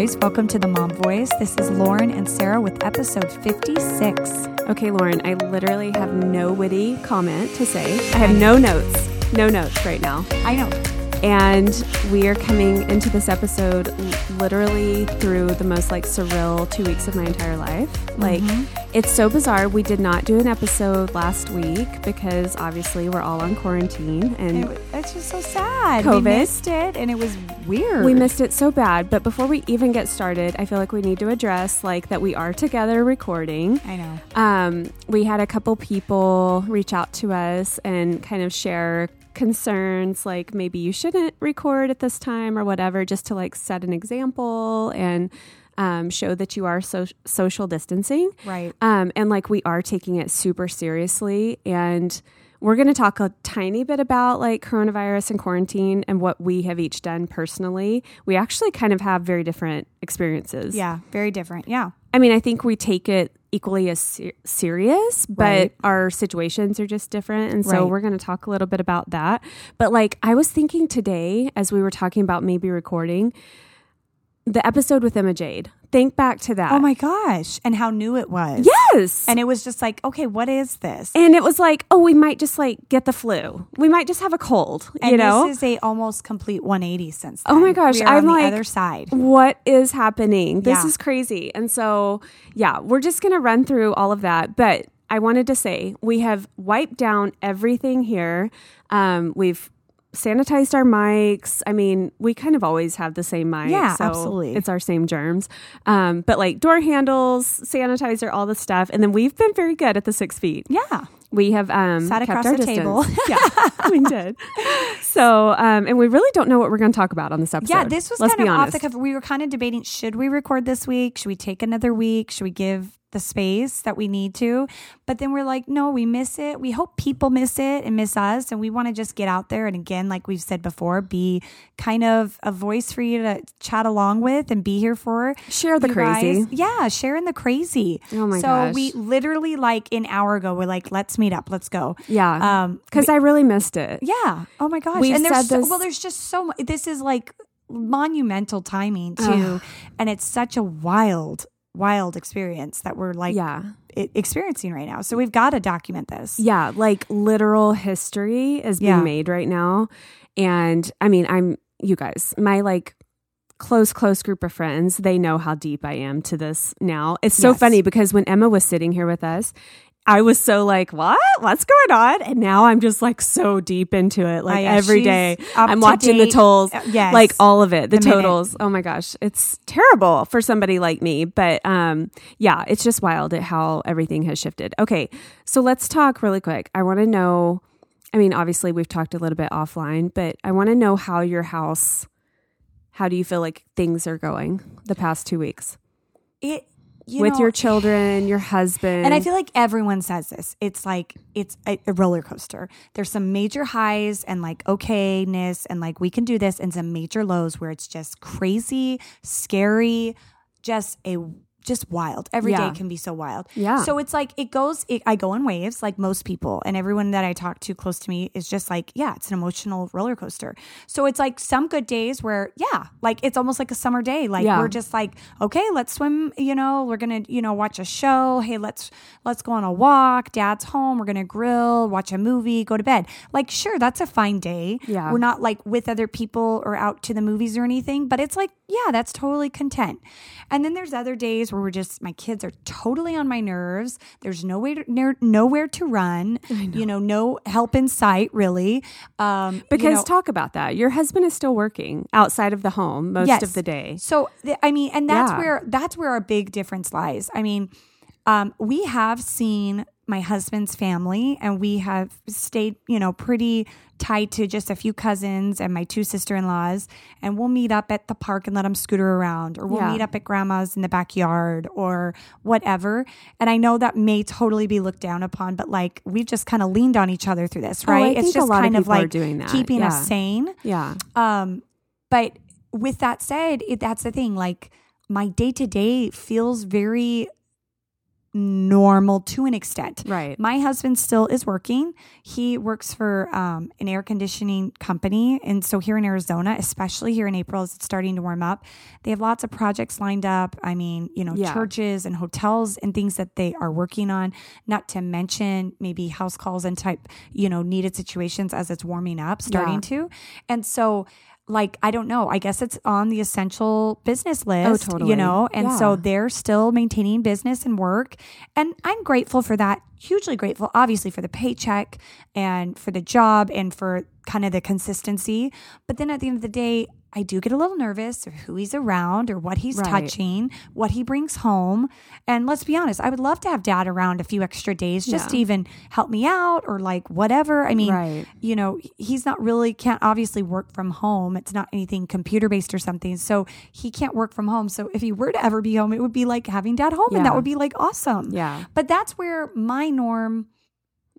guys. Welcome to the Mom Voice. This is Lauren and Sarah with episode 56. Okay, Lauren, I literally have no witty comment to say. I have no notes, no notes right now. I know. And we are coming into this episode literally through the most like surreal two weeks of my entire life. Like, it's so bizarre. We did not do an episode last week because obviously we're all on quarantine and It, it's just so sad. COVID. We missed it and it was weird. We missed it so bad, but before we even get started, I feel like we need to address like that we are together recording. I know. Um, we had a couple people reach out to us and kind of share concerns like maybe you shouldn't record at this time or whatever, just to like set an example and um, show that you are so- social distancing. Right. Um, and like we are taking it super seriously. And we're going to talk a tiny bit about like coronavirus and quarantine and what we have each done personally. We actually kind of have very different experiences. Yeah, very different. Yeah. I mean, I think we take it equally as ser- serious, but Right. our situations are just different. And so Right. we're going to talk a little bit about that. But like, I was thinking today as we were talking about maybe recording the episode with Emma Jade. Think back to that. Oh my gosh. And how new it was. Yes. And it was just like, okay, what is this? and it was like, oh, we might just like get the flu. We might just have a cold, And you know? this is a almost complete 180 since Oh my gosh, We are I'm on like- the other side. what is happening? This Yeah. is crazy. And so, yeah, we're just going to run through all of that. But I wanted to say we have wiped down everything here. Um, we've sanitized our mics. I mean, we kind of always have the same mic. Yeah, so absolutely. It's our same germs. Um, but like door handles, sanitizer, all the stuff. And then we've been very good at the six feet. Yeah. We have um, Sat across the distance. table. yeah, we did. So, um, and we really don't know what we're going to talk about on this episode. Yeah, this was Let's kind of off the cuff. We were kind of debating should we record this week? Should we take another week? Should we give the space that we need to? But then we're like, no, we miss it. We hope people miss it and miss us. And we want to just get out there and again, like we've said before, be kind of a voice for you to chat along with and be here for. Share the crazy. guys. Yeah, sharing the crazy. Oh my so gosh. we literally like an hour ago, we're like, let's meet up, let's go. Yeah. Um, Because I really missed it. yeah. Oh my gosh. We've and there's said so, this- well, there's just so much. This is like monumental timing too, Ugh. and it's such a wild, wild experience that we're like Yeah. experiencing right now. So we've got to document this. Yeah. Like literal history is being Yeah. made right now. And I mean, I'm, you guys, my like, Close, close group of friends, they know how deep I am to this now. It's so Yes. funny because when Emma was sitting here with us, I was so like, what? What's going on? And now I'm just like so deep into it. Like Oh, yeah, every day, I'm watching the date. tolls, Uh, yes. like all of it, the, The minute. totals. Oh my gosh, it's terrible for somebody like me. But um, yeah, it's just wild at how everything has shifted. Okay, so let's talk really quick. I want to know. I mean, obviously we've talked a little bit offline, but I want to know how your house. How do you feel like things are going the past two weeks It you with know, your children, your husband, And I feel like everyone says this. It's like it's a, a roller coaster. There's some major highs and like okayness and like we can do this, and some major lows where it's just crazy, scary, just a just wild. Every day Yeah. can be so wild. Yeah. So it's like it goes. It, I go in waves, like most people, and everyone that I talk to close to me is just like, yeah, it's an emotional roller coaster. So it's like some good days where, yeah, like it's almost like a summer day. Like Yeah. we're just like, okay, let's swim. You know, we're gonna, you know, watch a show. Hey, let's let's go on a walk. Dad's home. We're gonna grill, watch a movie, go to bed. Like, sure, that's a fine day. Yeah. we're not like with other people or out to the movies or anything, but it's like, yeah, that's totally content. And then there's other days where we're just my kids are totally on my nerves. There's no way to, nowhere to run. You know, no help in sight really. Um, you because know- talk about that. Your husband is still working outside of the home most Yes. of the day. So I mean, and that's Yeah. where that's where our big difference lies. I mean, um, we have seen my husband's family, and we have stayed, you know, pretty tied to just a few cousins and my two sister in laws, and we'll meet up at the park and let them scooter around, or we'll Yeah. meet up at grandma's in the backyard, or whatever. And I know that may totally be looked down upon, but like we've just kind of leaned on each other through this, Oh, right? think it's just of kind of, people like doing that. keeping Yeah. us sane. Yeah. Um, but with that said, it, that's the thing. Like my day to day feels very normal to an extent. Right. My husband still is working. He works for um, an air conditioning company. And so here in Arizona, especially here in April, as it's starting to warm up, they have lots of projects lined up. I mean, you know, Yeah. churches and hotels and things that they are working on, not to mention maybe house calls and type, you know, needed situations as it's warming up, starting Yeah. to. And so, like, I don't know. I guess it's on the essential business oh, list, Oh, totally. you know? And so they're still maintaining business and work. And I'm grateful for that, hugely grateful, obviously, for the paycheck and for the job and for kind of the consistency. But then at the end of the day, I do get a little nervous of who he's around or what he's Right. touching, what he brings home. And let's be honest, I would love to have dad around a few extra days just Yeah. to even help me out or like whatever. I mean, Right. you know, he's not really can't obviously work from home. It's not anything computer based or something. So he can't work from home. So if he were to ever be home, it would be like having dad home and that would be like awesome. Yeah. But that's where my norm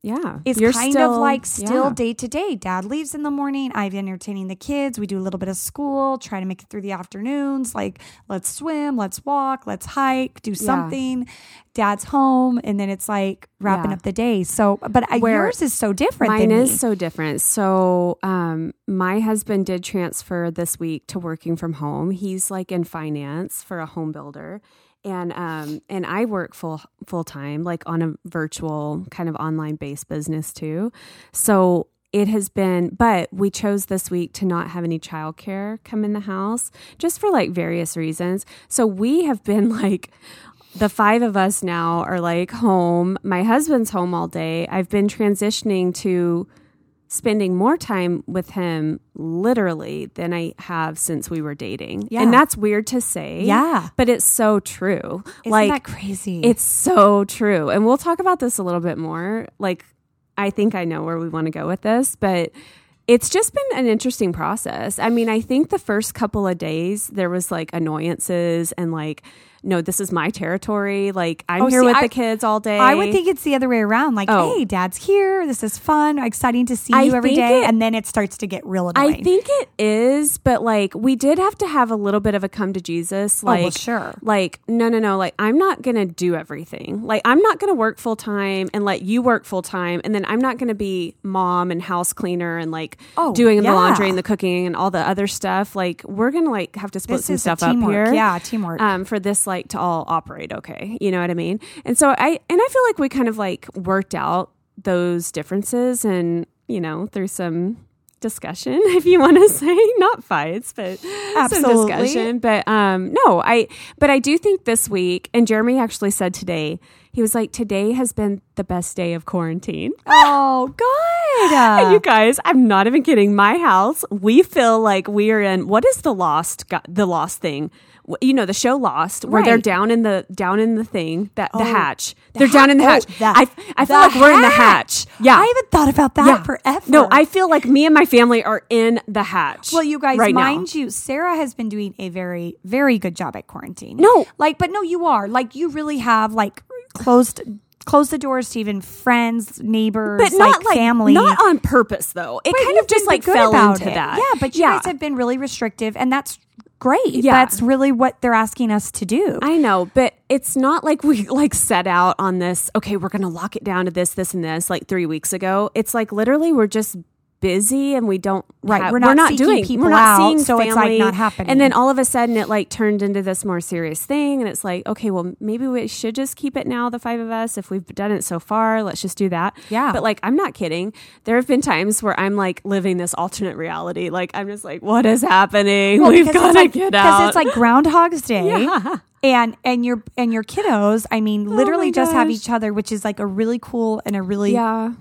Yeah. is You're kind still- of like still yeah. day to day. Dad leaves in the morning. I'm entertaining the kids. We do a little bit of school, try to make it through the afternoons. Like, let's swim, let's walk, let's hike, do something. Dad's home. And then it's like wrapping Yeah. up the day. So, but I, Where yours is so different Mine is me. so different. So, um, my husband did transfer this week to working from home. He's like in finance for a home builder, and um, and I work full full time, like on a virtual kind of online based business too. So it has been, but we chose this week to not have any childcare come in the house just for like various reasons. So we have been like the five of us now are like home. My husband's home all day. I've been transitioning to spending more time with him literally than I have since we were dating. Yeah. And that's weird to say. Yeah. But it's so true. Isn't like that crazy? it's so true. And we'll talk about this a little bit more. Like I think I know where we want to go with this, but it's just been an interesting process. I mean, I think the first couple of days there was like annoyances and like no, this is my territory. Like I'm Oh, here see, with I- the kids all day. I would think it's the other way around. Like, Oh. hey, dad's here. This is fun. Exciting to see I you every day. it- and then it starts to get real annoying. I think it is, but like we did have to have a little bit of a come to Jesus. Oh, well, Like, sure. Like, no, no, no. Like, I'm not gonna do everything. Like, I'm not gonna work full time and let you work full time, and then I'm not gonna be mom and house cleaner and like Oh, doing the laundry and the cooking and all the other stuff. Like, we're gonna like have to split This some stuff up teamwork. here. Yeah, teamwork. Um, for this like to all operate okay. You know what I mean? And so I and I feel like we kind of like worked out those differences and you know through some discussion if you want to say not fights but some Absolutely. discussion but um no i but i do think this week and jeremy actually said today he was like today has been the best day of quarantine oh, god and you guys, I'm not even kidding. My house, we feel like we are in what is the lost the lost thing? You know, the show Lost, where they're down in the down in the thing that the Oh, hatch. the they're down in the oh, hatch. the- I I feel the like we're in the hatch. Yeah, I haven't thought about that yeah. forever. No, I feel like me and my family are in the hatch. Well, you guys, right now. mind you, Sarah has been doing a very, very good job at quarantine. No. like, but no, you are like you really have like closed closed the doors to even friends, neighbors, but not like family. not on purpose though. It But kind of just like fell into it. that. Yeah, but you guys have been really restrictive, and that's great. Yeah. That's really what they're asking us to do. I know, but it's not like we like set out on this, okay, we're going to lock it down to this, this, and this like three weeks ago. It's like literally we're just busy and we don't Right, we're not seeking doing people we're not out, seeing so it's, like, family. not happening. and then all of a sudden it like turned into this more serious thing and it's like okay well maybe we should just keep it now the five of us if we've done it so far let's just do that Yeah. but like i'm not kidding there have been times where i'm like living this alternate reality like i'm just like what is happening Well, we've got to like, get because it's like Groundhog's Day. Yeah. And and your and your kiddos, I mean, oh literally my just have each other, which is like a really cool and a really yeah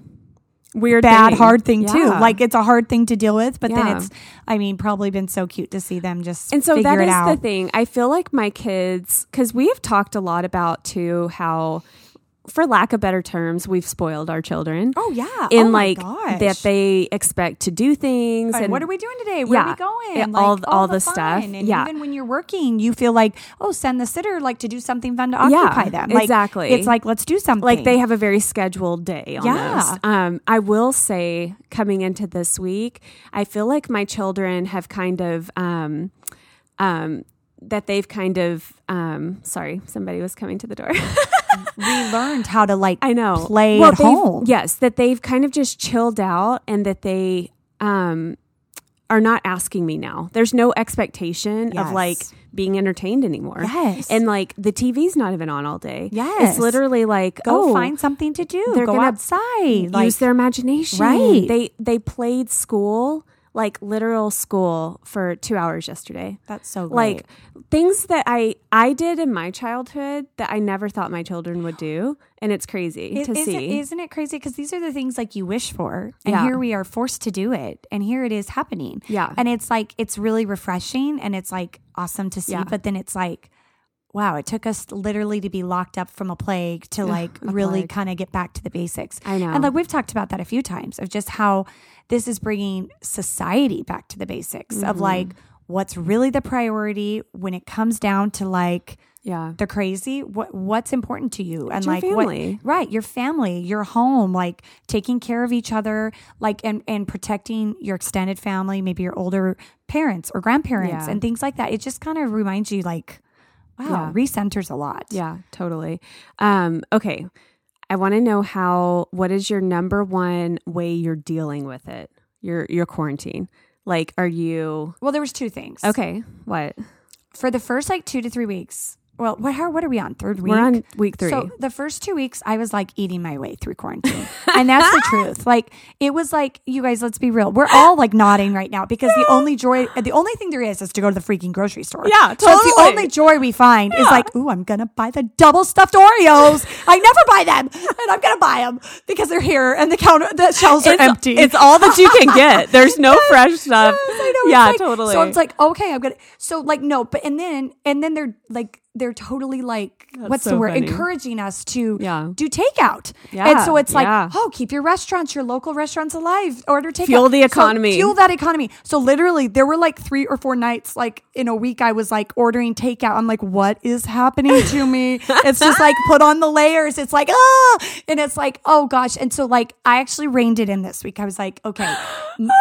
weird bad, thing. hard thing too. Like it's a hard thing to deal with, but Yeah. then it's, I mean, probably been so cute to see them just and so that is out. the thing i feel like my kids because we have talked a lot about too how for lack of better terms we've spoiled our children Oh yeah, in oh my like gosh. that they expect to do things Like, and what are we doing today? Where are we going? Yeah, Like, all- all the fun. stuff. And Yeah. even when you're working, you feel like, oh, send the sitter like to do something fun to Yeah, occupy them. Like, exactly. It's like let's do something. like they have a very scheduled day almost. Yeah. Um, I will say coming into this week, I feel like my children have kind of um, um, that they've kind of um sorry, somebody was coming to the door. we learned how to like I know. play Well, at home. Yes, that they've kind of just chilled out and that they um are not asking me now. There's no expectation of like being entertained anymore. Yes. And like the TV's not even on all day. Yes. It's literally like Go oh, find something to do. they're Go outside. use Like their imagination. Right. They they played school, like literal school for 2 hours yesterday. that's so great. Like things that I I did in my childhood that I never thought my children would do, and it's crazy Is- to isn't, see. isn't it crazy? Because these are the things like you wish for, and Yeah. here we are forced to do it, and here it is happening. Yeah. and it's like it's really refreshing, and it's like awesome to see. Yeah. But then it's like, wow, it took us literally to be locked up from a plague to like really kind of get back to the basics. I know. and like we've talked about that a few times of just how this is bringing society back to the basics Mm-hmm. of like what's really the priority when it comes down to like yeah. the crazy what what's important to you and like family. what right your family your home like taking care of each other like and and protecting your extended family maybe your older parents or grandparents Yeah. and things like that it just kind of reminds you like wow Yeah. recenters a lot Yeah, totally. Um, okay. I want to know how what is your number one way you're dealing with it? Your your quarantine. Like are you well there was two things Okay, what? for the first like two to three weeks well what how what are we on third week We're on week 3. So the first two weeks, I was like eating my way through quarantine, and that's the truth. Like it was like you guys. Let's be real. We're all like nodding right now because the only joy, the only thing there is, is to go to the freaking grocery store. Yeah, So it's the only joy we find is like, ooh, I'm gonna buy the double stuffed Oreos. I never buy them, and I'm gonna buy them because they're here and the counter, the shelves are it's, empty. It's all that you can get. There's no fresh stuff. Yes, I know. Yeah, like- totally. So it's like, okay, I'm gonna. So like, no, but and then and then they're like, they're totally like, what's so the word? funny. Encouraging us to Yeah. do takeout. Yeah, And so it's like, yeah. oh, keep your restaurants, your local restaurants alive. Order takeout. Fuel the So economy. fuel that economy. So literally, there were like three or four nights, like in a week, I was like ordering takeout. I'm like, what is happening to me? it's just like put on the layers. It's like ah, and it's like oh gosh. And so like I actually reined it in this week. I was like, okay,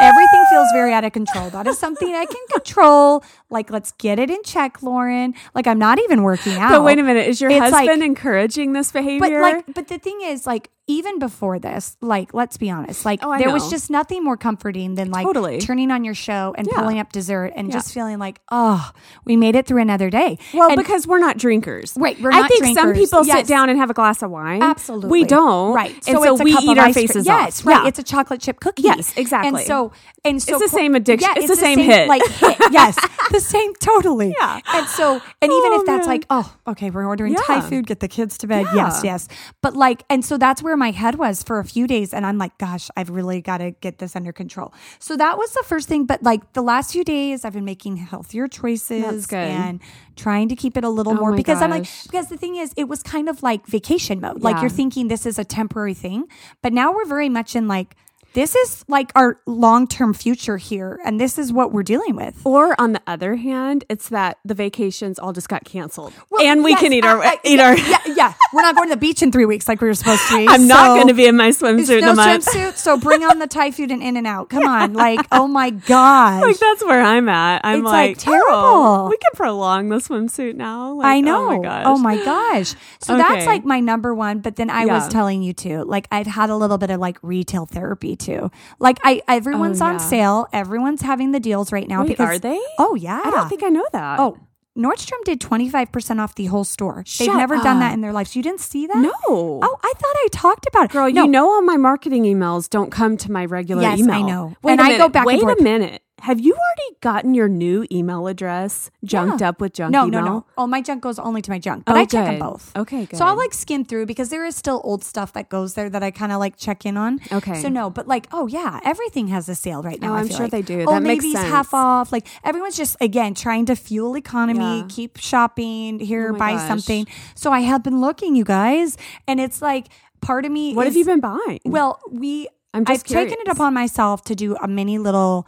everything feels very out of control. That is something I can control. Like let's get it in check, Lauren. Like I'm not even working out. But wait a minute, is your It's like- husband encouraging this But behavior? like, but the thing is, like, even before this, like, let's be honest, like, Oh, there was just nothing more comforting than like Totally. turning on your show and Yeah. pulling up dessert and Yeah. just feeling like, oh, we made it through another day. well, And- because we're not drinkers. Right, we're not. I think some people Yes. sit down and have a glass of wine. Absolutely. We don't. Right. And so, it's a we cup eat of our ice cream. faces yes, right. Yeah. It's a chocolate chip cookie. Yes, exactly. And so, and so, It's the same addiction. Yeah, It's the same hit. Like, hit. yes, the same, totally. Yeah. And so, and even Oh, if that's man. like, oh, okay, we're ordering Thai food, get the kids to bed. Yes, yes. But like, and so that's where my head was for a few days. And I'm like, gosh, I've really got to get this under control. So that was the first thing. But like the last few days, I've been making healthier choices and trying to keep it a little Oh more because I'm like, because the thing is, it was kind of like vacation mode. Like you're thinking this is a temporary thing, but now we're very much in like, this is like our long term future here, and this is what we're dealing with. Or on the other hand, it's that the vacations all just got canceled, Well, and we yes, can eat our I- I- eat yeah, our. yeah, yeah. We're not going to the beach in three weeks like we were supposed to be. I'm not going to be in my swimsuit in no month. swimsuit, so bring on the Thai food and In and Out. Come on, like oh my god, Like that's where I'm at. I'm It's, like, like, oh, terrible. oh, we can prolong the swimsuit now. Like, I know. Oh my gosh. Oh my gosh. So that's like my number one. But then I was telling you too, like I've had a little bit of like retail therapy too. Like I, everyone's Oh, on sale. Everyone's having the deals right now Wait, because are they? Oh yeah. I don't think I know that. Oh, Nordstrom did twenty five percent off the whole store. They've Shut never done that in their lives. You didn't see that? no. Oh, I thought I talked about it. Girl, No. you know all my marketing emails don't come to my regular Yes, email. I know. Wait And I go minute. back and Wait a minute. Have you already gotten your new email address junked Yeah. up with junk no, email? no, no. Oh, my junk goes only to my junk, but Oh, I check them both. Okay, good. So I'll like skim through because there is still old stuff that goes there that I kind of like check in on. Okay. So no, but like, oh yeah, everything has a sale right now. Oh, I'm sure like. they do. Oh, That makes maybe sense. half off. Like everyone's just again trying to fuel economy, Yeah. keep shopping here, Oh buy gosh. something. So I have been looking, you guys, and it's like part of me. What is- have you been buying? Well, we. I'm just I've taken it upon myself to do a mini little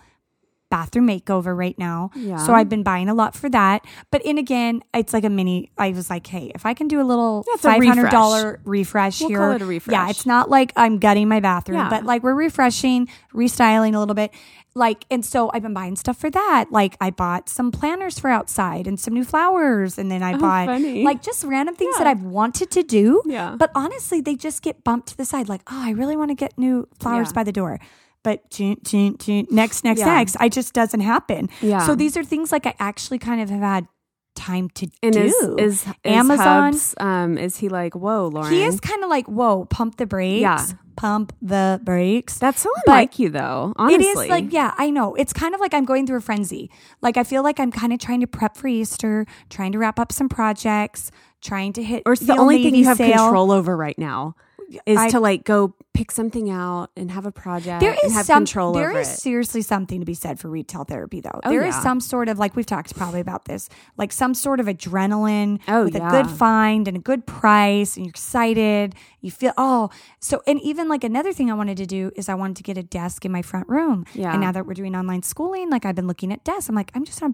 bathroom makeover right now. Yeah. So I've been buying a lot for that. But in again, it's like a mini. I was like, hey, if I can do a little Yeah, five hundred dollar refresh, We'll here, it a Yeah, it's not like I'm gutting my bathroom, Yeah. but like we're refreshing, restyling a little bit. Like, and so I've been buying stuff for that. Like, I bought some planters for outside and some new flowers. And then I oh, bought Oh, funny. like just random things that I've wanted to do. Yeah. But honestly, they just get bumped to the side. Like, oh, I really want to get new flowers Yeah. by the door. But ching, ching, ching, next, next, Yeah. next, I just doesn't happen. Yeah. So these are things like I actually kind of have had time to And do. is, is, is Amazon? Hubs, um, is he like, whoa, Lauren? he is kind of like, whoa, pump the brakes. Yeah. Pump the brakes. That's so unlike you, though. Honestly, It is like, yeah, I know. It's kind of like I'm going through a frenzy. Like, I feel like I'm kind of trying to prep for Easter, trying to wrap up some projects, trying to hit or it's the only thing you have sale. control over right now is I- to like go pick something out and have a project there is and have some, control there is it. seriously something to be said for retail therapy, though. Oh, There is yeah. some sort of like we've talked probably about this, like some sort of adrenaline Oh, with yeah. a good find and a good price, and you're excited. You feel oh, so and even like another thing I wanted to do is I wanted to get a desk in my front room. Yeah. And now that we're doing online schooling, like I've been looking at desks, I'm like I'm just gonna.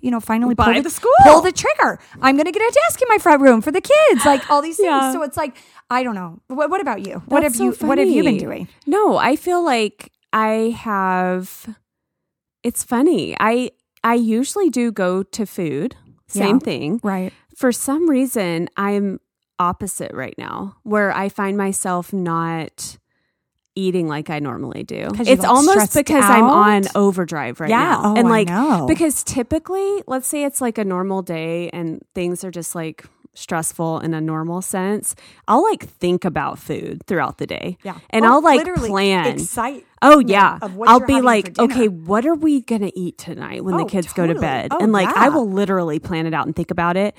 You know, finally Buy pull the, the school. pull the trigger. I'm going to get a desk in my front room for the kids, like all these things. Yeah. So it's like I don't know. What, what about you? what have so you What have you been doing? No, I feel like I have. It's funny. I I usually do go to food. Same Yeah. thing. Right. For some reason, I'm opposite right now, where I find myself not eating like I normally do. It's almost because I'm on overdrive right Yeah. now. Oh, and like because typically, let's say it's like a normal day and things are just like stressful in a normal sense, I'll like think about food throughout the day. Yeah. And Oh, I'll like plan. Excite. Oh yeah. I'll be like, okay, what are we going to eat tonight when the Oh, kids go to bed? Oh, and like I will literally plan it out and think about it.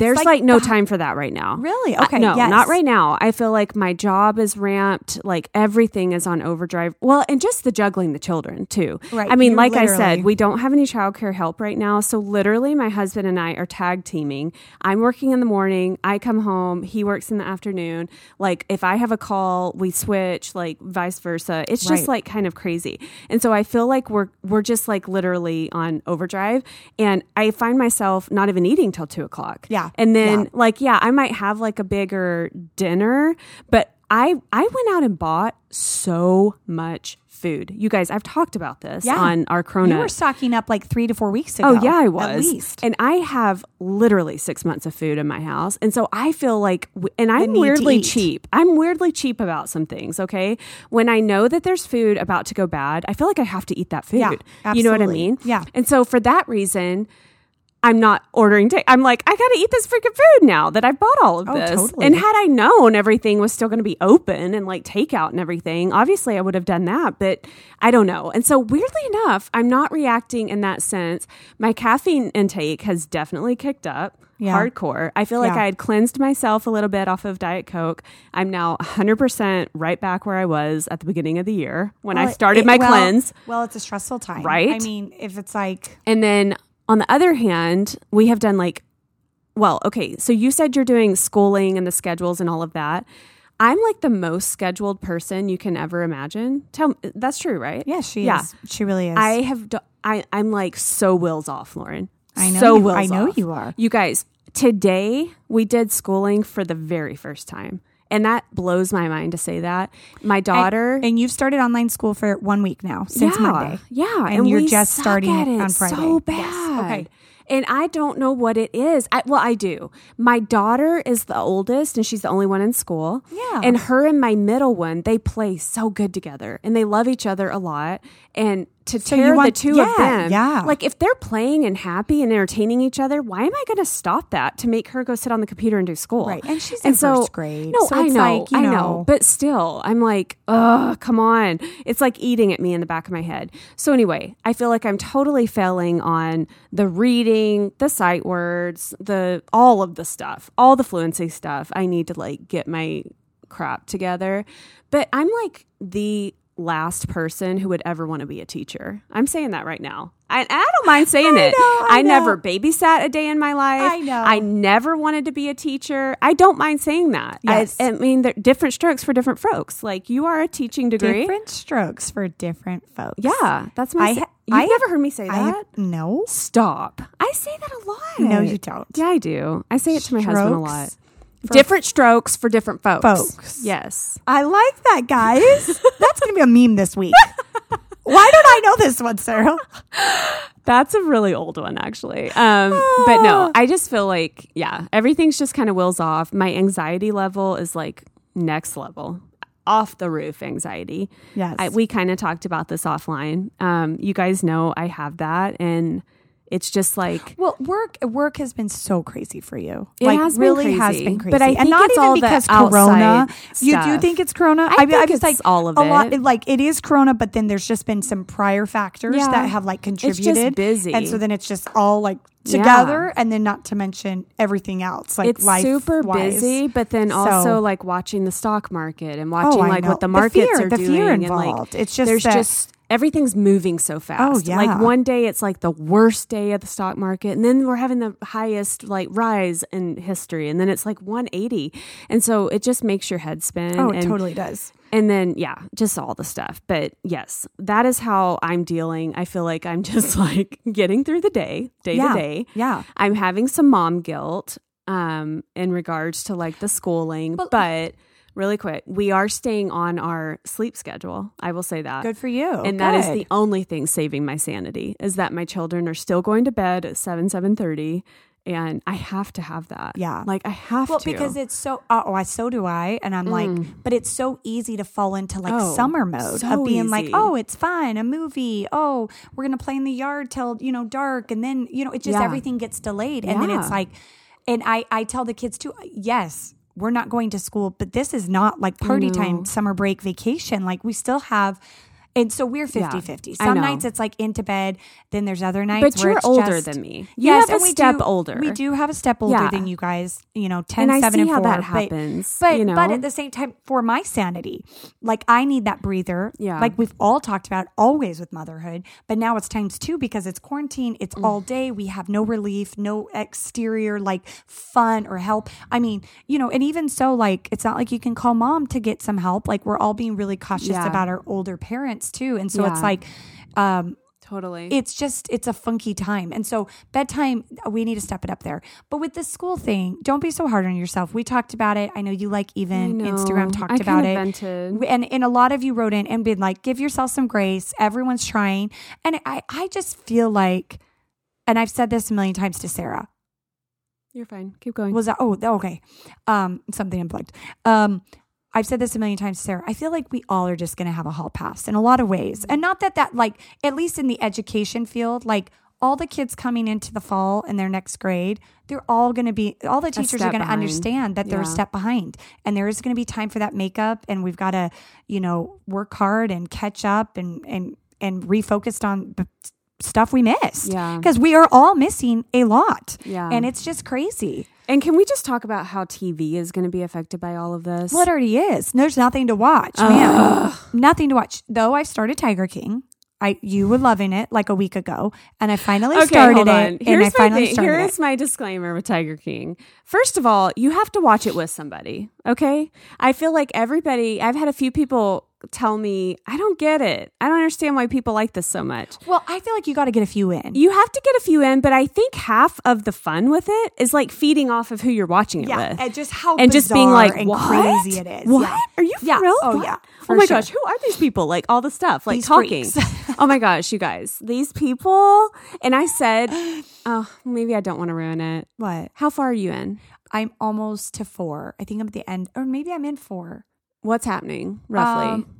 There's like like, no time for that right now. Really? Uh, Okay. no, yes. not right now. I feel like my job is ramped. Like everything is on overdrive. Well, and just the juggling the children too. Right. I mean, You like I said, we don't have any childcare help right now. So literally, my husband and I are tag teaming. I'm working in the morning. I come home. He works in the afternoon. Like if I have a call, we switch. Like vice versa. It's just Right. like kind of crazy. And so I feel like we're we're just like literally on overdrive. And I find myself not even eating till two o'clock. Yeah. And then Yeah. like yeah i might have like a bigger dinner but i i went out and bought so much food you guys i've talked about this Yeah. on our cronut You were stocking up like three to four weeks ago. Oh yeah, I was. At least. And I have literally six months of food in my house, and so I feel like, and I'm weirdly cheap. I'm weirdly cheap about some things. Okay, when I know that there's food about to go bad, I feel like I have to eat that food. Yeah, you know what I mean? Yeah. And so for that reason. I'm not ordering. Ta- I'm like, I got to eat this freaking food now that I've bought all of Oh, this. totally. And had I known everything was still going to be open and like takeout and everything, obviously I would have done that. But I don't know. And so weirdly enough, I'm not reacting in that sense. My caffeine intake has definitely kicked up. Yeah. Hardcore. I feel like Yeah. I had cleansed myself a little bit off of Diet Coke. I'm now 100% right back where I was at the beginning of the year when I started it- my well- cleanse. Well, it's a stressful time, Right? I mean, if it's like And then on the other hand, we have done like, well, okay, so you said you're doing schooling and the schedules and all of that. I'm like the most scheduled person you can ever imagine. Tell that's true, right? yeah, she Yeah. is. She really is. I have. Do- I I'm like so wills off, Lauren. I know So you- wills I know off. you are. You guys, today we did schooling for the very first time, and that blows my mind to say that. My daughter. and you've started online school for one week now since yeah, Monday. Yeah, And you're we just starting at it it on Friday. So Yes, okay. And I don't know what it is. I, well, I do. My daughter is the oldest, and she's the only one in school. Yeah. And her and my middle one, they play so good together, and they love each other a lot. And to So tear the two yeah, of them, yeah. like if they're playing and happy and entertaining each other, why am I going to stop that to make her go sit on the computer and do school? Right. And she's in first grade, No, so I know, like, I know, know. but still, I'm like, oh, come on. It's like eating at me in the back of my head. So, anyway, I feel like I'm totally failing on the reading, the sight words, the all of the stuff, all the fluency stuff. I need to like get my crap together. But I'm like the last person who would ever want to be a teacher. I'm saying that right now. I, I don't mind saying I it. know, I know. never babysat a day in my life. I know. I never wanted to be a teacher. I don't mind saying that. Yes. I, I mean, different strokes for different folks. Like you are a teaching degree. Different strokes for different folks. Yeah, that's my. I You've I- never heard me say I that? no, Stop. I say that a lot. no, you don't. Yeah, I do. I say it to my husband a lot. Different strokes for different folks. Folks. Yes. I like that, guys. That's gonna be a meme this week. Why don't I know this one, Sarah? That's a really old one, actually. Um, but no, I just feel like, yeah, everything's just kind of wills off. My anxiety level is like next level, off the roof anxiety. Yes. I, we kind of talked about this offline. Um, you guys know I have that, and it's just like Well, work work has been so crazy for you. It like has been really has been crazy, But I and think not it's even all because Corona. You do think it's Corona? I think was it's all of a lot. it. Like it is Corona, but then there's just been some prior factors Yeah. that have like just contributed. busy. and so then it's just all like Yeah. together, and then not to mention everything else. Like it's life super busy, but then So- also like watching the stock market and oh, watching Oh, like know. what the The markets fear- are the doing. fear and like involved. It's just there's just everything's moving so fast. Oh, yeah. Like one day it's like the worst day of the stock market, and then we're having the highest like rise in history, and then it's like 180, and so it just makes your head spin. Oh, it and, totally does. and then yeah, just all the stuff. But yes, that is how I'm dealing. I feel like I'm just like getting through the day, day Yeah. to day. Yeah. I'm having some mom guilt um in regards to like the schooling, Well- but really quick, we are staying on our sleep schedule. I will say that. Good for you. And that is the only thing saving my sanity is that my children are still going to bed at 7 7:30 and I have to have that. Yeah. Like I have Well, to. because it's so. Uh, oh, I so do I, and I'm like, but it's so easy to fall into like Mm. Oh, summer mode so of being like, oh, it's fine, a movie. Oh, we're gonna play in the yard till you know dark, and then you know it just Yeah. everything gets delayed, and then it's like, and I I tell the kids too, yes. We're not going to school, but this is not like party time, summer break, vacation. Like we still have, and so we're 50 50. Some nights it's like into bed, then there's other nights but where you're older just- than me. You Yes, have and a we step do- older. We do have a step older Yeah. than you guys, you know, 10, And I 7, see and how 4. that but- happens, But, you know? but at the same time, for my sanity, like I need that breather. Yeah. Like we've all talked about always with motherhood, but now it's times two because it's quarantine. It's Mm. all day. We have no relief, no exterior like fun or help. I mean, you know, and even so, like it's not like you can call mom to get some help. Like we're all being really cautious Yeah. about our older parents too. And so it's like, um, totally. it's just it's a funky time. And so bedtime we need to step it up there. But with the school thing don't be so hard on yourself. We talked about it. I know you like even instagram talked I about it. vented. and and a lot of you wrote in and been like give yourself some grace. Everyone's trying. And i i just feel like and i've said this a million times to sarah. You're fine. Keep going. was that oh okay. Um something unplugged. Um I've said this a million times, Sarah. I feel like we all are just going to have a hall pass in a lot of ways. And not that that, like, at least in the education field, like all the kids coming into the fall in their next grade, they're all going to be, all the teachers are going to understand that they're a step behind. And there is going to be time for that makeup. And we've got to, you know, work hard and catch up and, and, and refocused on stuff we missed. Yeah. Because we are all missing a lot. Yeah. And it's just crazy. And can we just talk about how TV is going to be affected by all of this? Well, it already is. There's nothing to watch, man. Nothing to watch. Though I started Tiger King. I you were loving it like a week ago, and I finally okay, started it. and Here's I finally thing. started Here's it. my disclaimer with Tiger King. First of all, you have to watch it with somebody. Okay, I feel like everybody. I've had a few people tell me, I don't get it. I don't understand why people like this so much. Well, I feel like you got to get a few in. You have to get a few in, but I think half of the fun with it is like feeding off of who you're watching it yeah, with. and just how and just being like and what? crazy it is. What Yeah. are you for Yeah. real? Oh What? yeah. Oh my sure. gosh, who are these people? Like all the stuff, like These talking. oh my gosh, you guys, these people. And I said, oh, maybe I don't want to ruin it. What? How far are you in? I'm almost to four. I think I'm at the end, or maybe I'm in four. What's happening roughly? Um,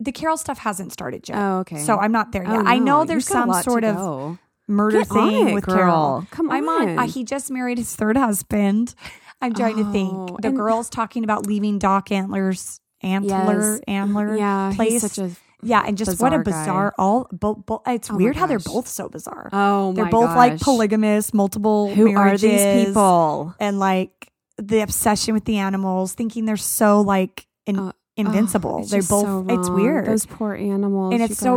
the Carole stuff hasn't started yet. Oh, okay. So I'm not there yet. Oh, I know there's you've got a some sort of go. murder Get thing it, with girl. Carole. Come I'm on. on. Uh, he just married his third husband. I'm trying to Oh, think. The girl's talking about leaving Doc Antle's, Antle, Yes. Antle. Yeah, place. he's such a yeah, and just what a bizarre guy. All both. Bo- it's Oh weird how they're both so bizarre. oh they're both like polygamous, multiple. Who are these people? And like the obsession with the animals, thinking they're so like in, Uh, invincible. Oh, they're both. so it's weird. Those poor animals. and it's so.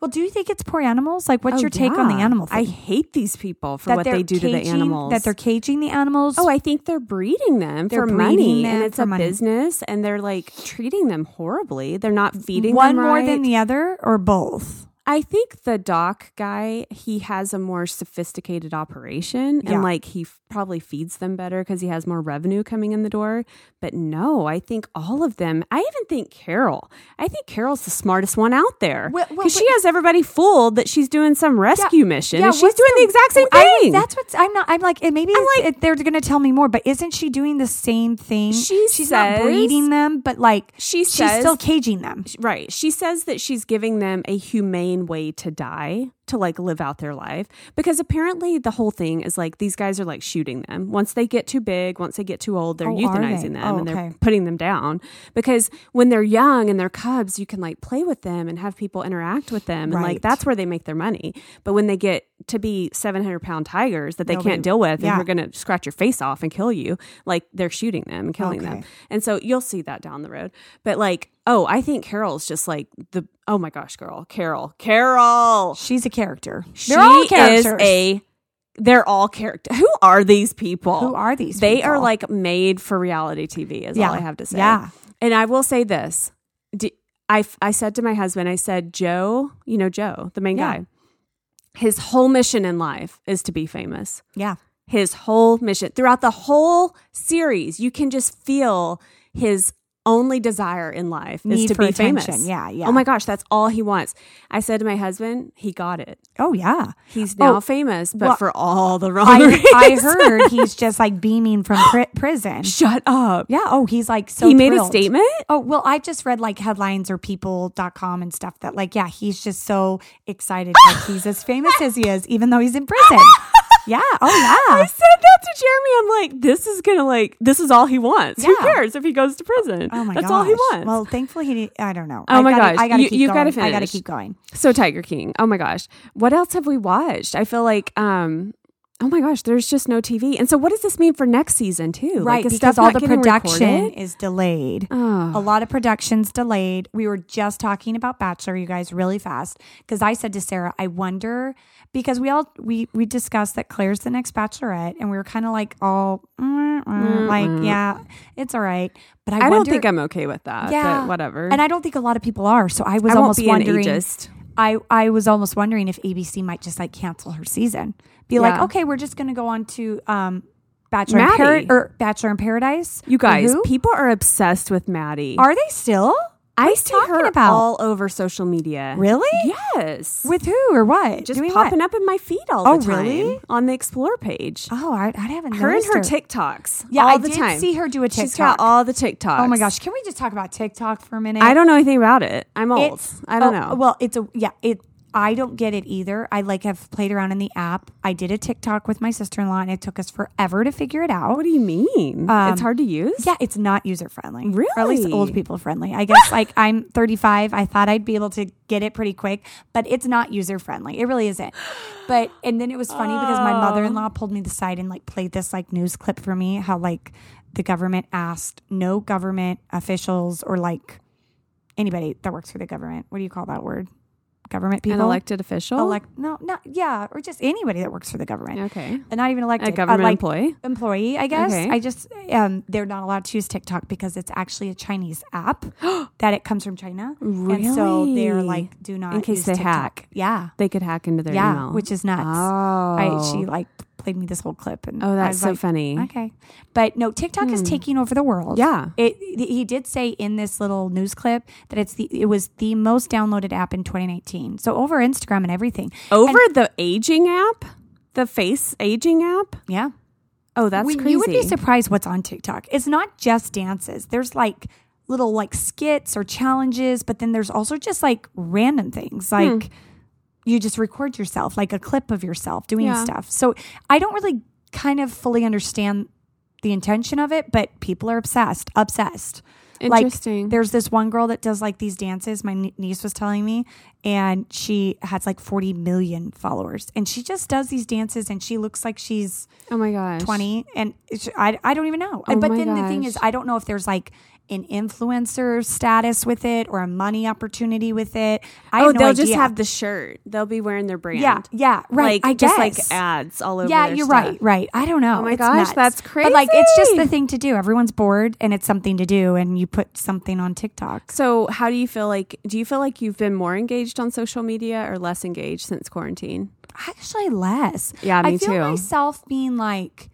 Well, do you think it's poor animals? Like, what's Oh, your take on the yeah. animal I hate these people for that what they do to the animals. That they're caging the animals. Oh, I think they're breeding them They're for breeding money, them and it's a money. business, and they're like treating them horribly. They're not feeding one them more right. than the other, or both. I think the doc guy, he has a more sophisticated operation Yeah. and like he f- probably feeds them better because he has more revenue coming in the door. But no, I think all of them, I even think Carole, I think Carole's the smartest one out there because well, she has everybody fooled that she's doing some rescue mission and she's doing the, exact same I- thing. that's what's. I'm not. I'm like. Maybe I'm it, they're going to tell me more, but isn't she doing the same thing? She she's not breeding them, but like She she's still caging them. Right. She says that she's giving them a humane way to die, to like live out their life. Because apparently the whole thing is like these guys are like shooting them. Once they get too big, once they get too old, they're Oh, euthanizing they? them Oh, and they're okay. putting them down. Because when they're young and they're cubs, you can like play with them and have people interact with them. And Right. like that's where they make their money. But when they get to be 700 pound tigers that they Nobody- can't deal with yeah. and are going to scratch your face off and kill you, like they're shooting them and killing them. And so you'll see that down the road. But like, oh, I think Carole's just like the oh my gosh, girl, Carole, Carole. She's a character. She They're all is characters. a. They're all character. Who are these people? Who are these? They people? are like made for reality TV. Is Yeah. all I have to say. Yeah. And I will say this. D- I I said to my husband, I said, Joe, you know Joe, the main Yeah. guy. His whole mission in life is to be famous yeah. his whole mission throughout the whole series you can just feel his only desire in life is Need to be attention. famous Yeah, yeah. oh my gosh that's all he wants i said to my husband he got it Oh yeah. he's now Oh, famous but well, for all the wrong I, I heard he's just like beaming from pri- prison. shut up Yeah. Oh, he's like so. he made a statement Oh, well, I just read like headlines or people.com and stuff that like, yeah, he's just so excited. like he's as famous as he is, even though he's in prison. yeah. Oh, yeah. I said that to Jeremy. I'm like, this is gonna like, this is all he wants. Who cares if he goes to prison? Oh my That's gosh. all he wants. Well, thankfully he. I don't know. Oh I my gotta, gosh. I gotta You- keep you've going. gotta I gotta keep going. So Tiger King. Oh my gosh. What else have we watched? I feel like um oh my gosh, there's just no TV. And so what does this mean for next season too? Right, like, because all the production recorded? is delayed. Oh. A lot of production's delayed. We were just talking about Bachelor, you guys, really fast. Because I said to Sarah, I wonder because we all we we discussed that Clare's the next Bachelorette, and we were kind of like all mm, mm, like, yeah, it's all right. But I, I don't think I'm okay with that. Yeah. But whatever. and I don't think a lot of people are. So I was I almost wondering. I I was almost wondering if ABC might just like cancel her season. Be like, okay, we're just going to go on to um, Bachelor in. Par- or Bachelor in Paradise. You guys, people are obsessed with Maddie. are they still I see talking her about? all over social media. really Yes. with who or what? just Doing popping what? up in my feed all Oh, the time. really? On the Explore page. Oh, I, I haven't her and her TikToks. Yeah, all I the did time. see her do a TikTok. She's got all the TikToks. Oh my gosh, can we just talk about TikTok for a minute? I don't know anything about it. I'm old. It's I don't oh, know. Well, it's a yeah. It I don't get it either. I like have played around in the app. I did a TikTok with my sister in law, and it took us forever to figure it out. what do you mean? Um, it's hard to use? Yeah, it's not user friendly. Or at least old people friendly. I guess like I'm 35. I thought I'd be able to get it pretty quick, but it's not user friendly. It really isn't. But and then it was funny because my mother-in-law pulled me to the side and like played this like news clip for me how like the government asked no government officials or like anybody that works for the government. What do you call that word? Government people? An elected official? elect no, not yeah, or just anybody that works for the government. okay. And not even elected. A government uh, like, employee? employee, I guess. Okay. I just um, they're not allowed to use TikTok because it's actually a Chinese app that it comes from China, and so they're like, do not In case use they TikTok. hack. Yeah, They could hack into their yeah, email. which is nuts. Oh. I, she like played me this whole clip, and Oh, that's so like, funny. Okay, but no, TikTok is taking over the world. Yeah. it. He did say in this little news clip that it's the it was the most downloaded app in 2019. So over Instagram and everything. Over the aging app? The face aging app? Yeah. Oh, that's When crazy. You would be surprised what's on TikTok. It's not just dances. There's like little like skits or challenges, but then there's also just like random things Hmm. You just record yourself, like a clip of yourself doing Yeah. stuff. So I don't really kind of fully understand the intention of it, but people are obsessed, obsessed. Interesting. Like, there's this one girl that does like these dances. My niece was telling me, and she has like 40 million followers, and she just does these dances, and she looks like she's oh my gosh. 20 and I, I don't even know Oh but then the thing is i don't know if there's like an influencer status with it or a money opportunity with it. I oh, no they'll idea. just have the shirt. They'll be wearing their brand. yeah, yeah, right. Like I just guess. like ads all over. Yeah, you're stuff. right, right. I don't know. Oh my It's gosh, nuts. that's crazy. But like, it's just the thing to do. Everyone's bored, and it's something to do, and you put something on TikTok. So, how do you feel like? Do you feel like you've been more engaged on social media or less engaged since quarantine? Actually, less. Yeah, me I feel too. myself being like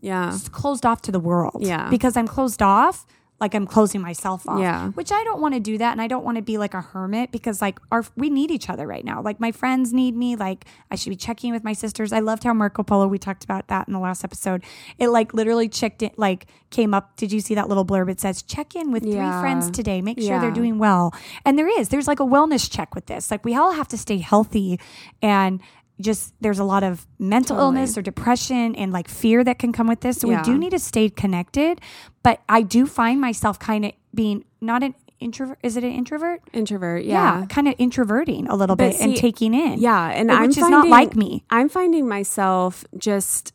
Yeah, just closed off to the world. Yeah. because I'm closed off. Like I'm closing myself off. Yeah. which I don't want to do that, and I don't want to be like a hermit because like our we need each other right now. Like my friends need me. Like I should be checking with my sisters. I loved how Marco Polo. We talked about that in the last episode. It like literally checked it. Like came up. Did you see that little blurb? It says check in with Yeah. three friends today. Make sure Yeah. they're doing well. And there is. There's like a wellness check with this. Like we all have to stay healthy and. Just there's a lot of mental Totally. illness or depression and like fear that can come with this. So Yeah. we do need to stay connected. But I do find myself kind of being not an introvert. Is it an introvert? introvert. Yeah, kind of introverting a little But bit and taking in. yeah, and which I'm is not like me. I'm finding myself just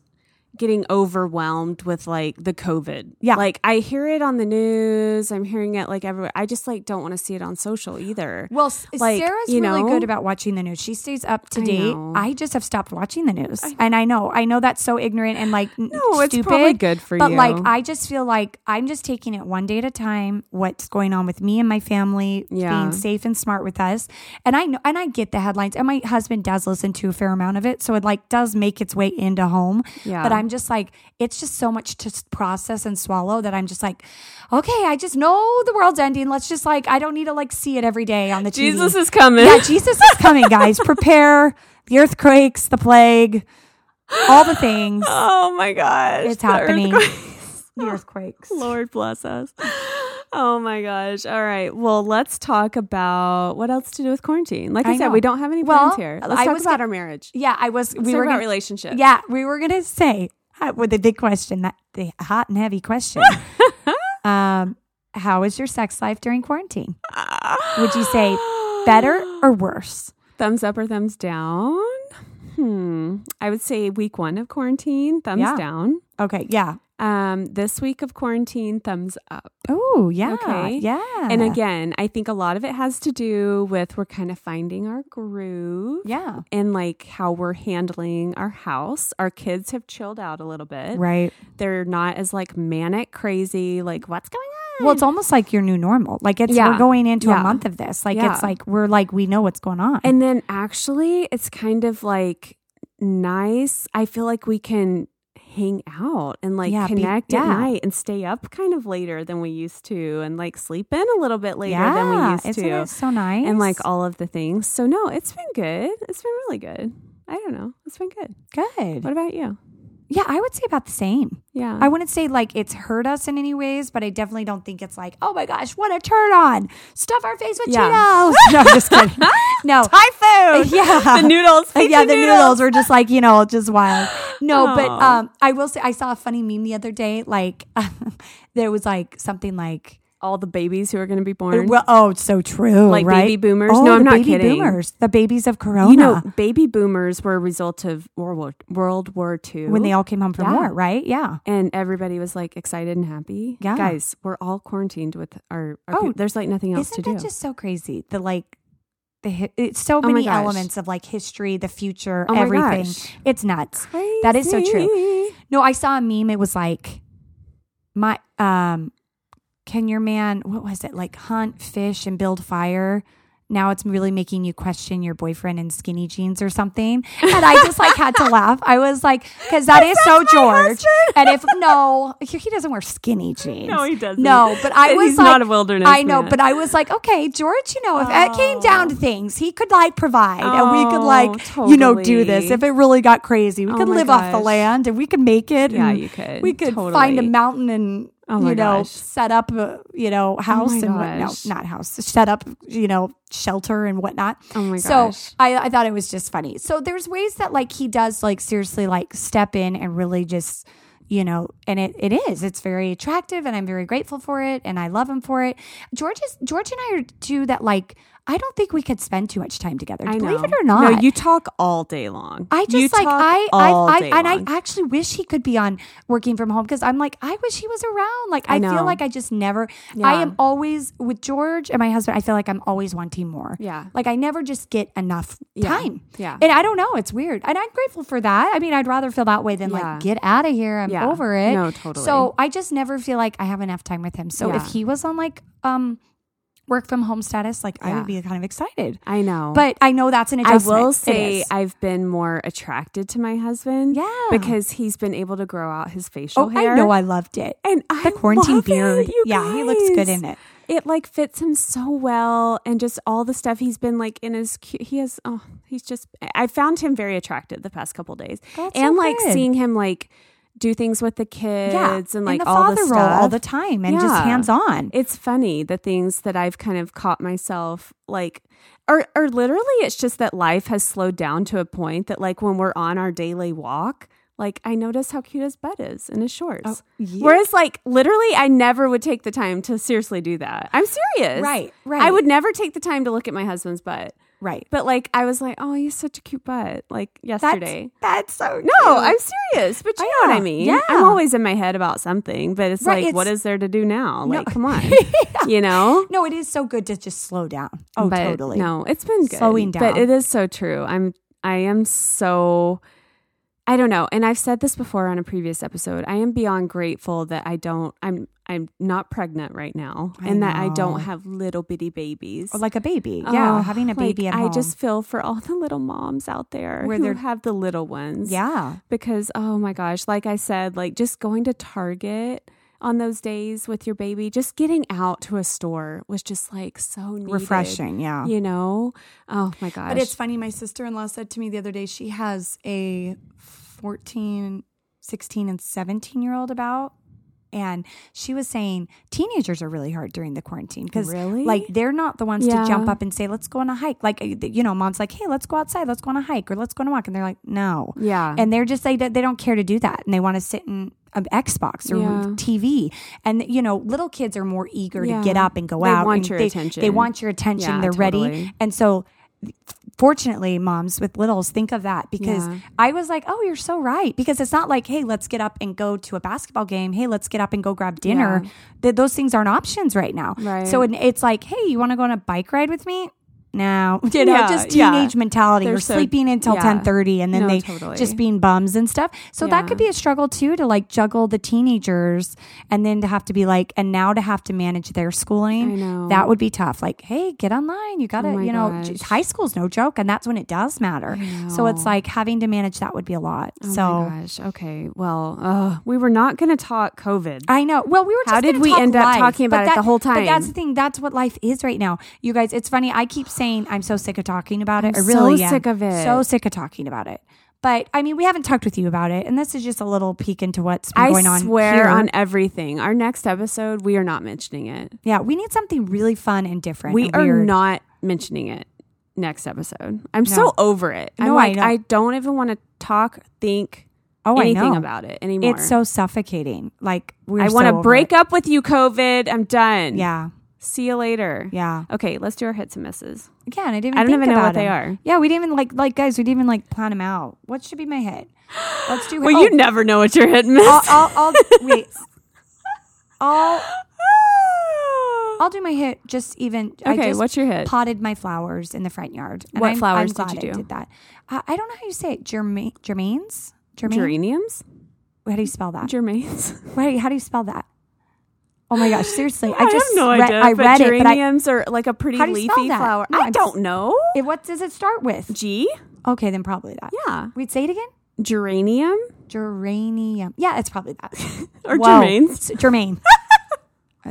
getting overwhelmed with like the COVID. Yeah. like I hear it on the news. I'm hearing it like everywhere. I just like don't want to see it on social either. Well, Like, Sarah's you really know? good about watching the news. She stays up to I date. know. I just have stopped watching the news, and I know, I know that's so ignorant and like No, it's stupid. probably good for but you. like, I just feel like I'm just taking it one day at a time. What's going on with me and my family? Yeah. being safe and smart with us. And I know, and I get the headlines, and my husband does listen to a fair amount of it, so it like does make its way into home. Yeah. But I'm just like, it's just so much to process and swallow that I'm just like, okay, I just know the world's ending. Let's just like, I don't need to like see it every day on the TV. Jesus is coming. Yeah, Jesus is coming, guys. Prepare the earthquakes, the plague, all the things. oh my gosh, It's the happening. earthquake. The earthquakes. Lord bless us. Oh my gosh. All right. Well, let's talk about what else to do with quarantine. Like I, I said, know. we don't have any Well, plans here. Let's I talk was about our marriage. Yeah, I was. Let's we were about gonna, relationships. Yeah, we were gonna say uh, with the big question, that the hot and heavy question. um, how is your sex life during quarantine? Would you say better or worse? thumbs up or thumbs down? Hmm. I would say week one of quarantine, thumbs Yeah. down. Okay, yeah. Um, this week of quarantine, thumbs up. Oh, yeah. Okay. Yeah. And again, I think a lot of it has to do with we're kind of finding our groove. yeah, And like how we're handling our house. Our kids have chilled out a little bit. right. They're not as like manic crazy, like what's going on? Well, it's almost like your new normal. Like it's Yeah. we're going into Yeah. a month of this. Like Yeah. it's like we're like we know what's going on. And then actually, it's kind of like nice. I feel like we can hang out and like Yeah, be- connect at night and stay up kind of later than we used to and like sleep in a little bit later yeah, than we used isn't to. it so nice? And like all of the things. So, no, it's been good. It's been really good. I don't know. It's been good. good. What about you? Yeah, I would say about the same. Yeah. I wouldn't say like it's hurt us in any ways, but I definitely don't think it's like, oh my gosh, what a turn on. Stuff our face with Yeah. Cheetos. No, I'm just kidding. No. Thai food. Yeah. The noodles. yeah, the noodles. were just like, you know, just wild. No, but Oh. um I will say I saw a funny meme the other day. Like there was like something like All the babies who are going to be born. well, oh, it's so true. Like right? baby boomers? Oh, No, I'm not baby kidding. Boomers, the babies of Corona. you know, baby boomers were a result of World War, World War II. when they all came home from Yeah. war, right? Yeah. and everybody was like excited and happy. Yeah. Guys, we're all quarantined with our, our Oh, there's like nothing else Isn't to do. just so crazy? The like, the hi- it's so Oh many elements of like history, the future, Oh everything. It's nuts. That is so true. No, I saw a meme. It was like, my um, can your man? What was it? Like hunt, fish, and build fire. Now it's really making you question your boyfriend in skinny jeans or something. And I just like had to laugh. I was like, because that is so George. And if no, he doesn't wear skinny jeans. No, he doesn't. No, but I was he's like, not a wilderness I know, man. but I was like, okay, George, you know, if it came down to oh. things, he could like provide and we could oh, like, Oh, you know, do this. If it really got crazy, we Oh could live off the land and we could make it. Yeah, you could. We could find a mountain and, Oh my you know, gosh. set up a, you know, oh house my and what, no, not house, set up, you know, shelter and whatnot. Oh my So gosh. I, I thought it was just funny. So there's ways that like he does like seriously like step in and really just you know, and it, it is. It's very attractive and I'm very grateful for it and I love him for it. George is George and I are two that like I don't think we could spend too much time together. I know. Believe it or not. No, you talk all day long. I You just like talk I I, I and long. I actually wish he could be on working from home because I'm like I wish he was around. Like I I, feel like I just never. Yeah. I am always with George and my husband. I feel like I'm always wanting more. Yeah. like I never just get enough Yeah. time. Yeah. and I don't know. It's weird, and I'm grateful for that. I mean, I'd rather feel that way than Yeah. like get out of here. I'm over it. No, totally. So I just never feel like I have enough time with him. So if he was on like um work from home status, like I would be kind of excited. I know. But I know that's an adjustment. I will say. I've been more attracted to my husband. Yeah. Because he's been able to grow out his facial Oh, hair. I know. I loved it. and I the quarantine love it, beard. you yeah, he looks good in it. It like fits him so well, and just all the stuff he's been like in his. cu- He has. Oh, he's just. I found him very attractive the past couple days, That's and so like good. seeing him like do things with the kids Yeah, and like the all father the role stuff all the time and just hands on. It's funny the things that I've kind of caught myself like or or literally it's just that life has slowed down to a point that like when we're on our daily walk, like I notice how cute his butt is in his shorts. Oh, yeah. Whereas like literally I never would take the time to seriously do that. I'm serious. Right, right. I would never take the time to look at my husband's butt. Right. But like I was like, "Oh, he's such a cute butt." Like yesterday. That's so No, cute. I'm serious, but you Oh, know what I mean. Yeah. I'm always in my head about something, but it's Right, like, what it's- is there to do now? No. Like, come on, you know. No, it is so good to just slow down. Oh, But totally. No, it's been good. Slowing down. But it is so true. I'm I am so I don't know. And I've said this before on a previous episode. I am beyond grateful that I don't I'm I'm not pregnant right now I and that I don't have little bitty babies. Or like a baby. yeah, Oh, having a baby like, at home. I just feel for all the little moms out there Where who have the little ones. yeah. Because oh my gosh, like I said, like just going to Target on those days with your baby, just getting out to a store was just like so needed. Refreshing. Yeah. You know? Oh my gosh. But it's funny. My sister in law said to me the other day she has a 14, 16, and 17 year old about. And she was saying teenagers are really hard during the quarantine because, Really? like, they're not the ones Yeah. to jump up and say, "Let's go on a hike." Like, you know, mom's like, "Hey, let's go outside. Let's go on a hike or let's go on a walk," and they're like, "No." Yeah. and they're just like they don't care to do that, and they want to sit in um, Xbox or Yeah. TV. And you know, little kids are more eager Yeah. to get up and go They out. want and your they, attention. They want your attention. Yeah, they're ready, and so fortunately moms with littles think of that because Yeah. i was like oh you're so right because it's not like hey let's get up and go to a basketball game hey let's get up and go grab dinner Yeah. Th- those things aren't options right now Right. so it's like hey you want to go on a bike ride with me no you know Yeah, just yeah. teenage mentality They're or so- sleeping until yeah. 10.30 and then No, they totally. just being bums and stuff so that could be a struggle too to like juggle the teenagers and then to have to be like and now to have to manage their schooling I know. that would be tough like hey get online you gotta Oh you know gosh. high school's no joke and that's when it does matter so it's like having to manage that would be a lot Oh so gosh. Okay. Well, uh, we were not going to talk COVID. I know. Well, we were. Just How did we end up talking about it the whole time? But that's the thing. That's what life is right now, you guys. It's funny. I keep saying I'm so sick of talking about it. I'm I really so am. sick of it. So sick of talking about it. But I mean, we haven't talked with you about it, and this is just a little peek into what's been going I on. swear here. on everything. Our next episode, we are not mentioning it. Yeah, we need something really fun and different. We and are weird. not mentioning it next episode. I'm No. so over it. I'm No, I. I, don't even want to talk, think Oh, anything about it anymore. It's so suffocating. Like we're I want to break it. up with you, COVID. I'm done. Yeah, See you later. yeah. Okay, let's do our hits and misses. Again, I didn't. Even I don't even know what they are. Yeah, we didn't even like like guys. We didn't even like plan them out. What should be my hit? Let's do. Well, oh, you never know what your hit and miss. I'll, I'll, I'll wait. I'll I'll do my hit. Just even. I Okay, just what's your hit? Potted my flowers in the front yard. And What I'm, flowers I'm did you I do? did that. I, I don't know how you say it. Germain, germains. Germain. Geraniums? How do you spell that? Germains? Wait, how do you spell that? Oh my gosh! Seriously, I I, just no read, idea. I read it, but I, geraniums are like a pretty How do you spell leafy flower. No, I I'm don't know. it, what does it start with? G? Okay, then probably that. Yeah. We'd say it again. Geranium Geranium. Yeah, it's probably that. or Whoa. germains? S- Germain.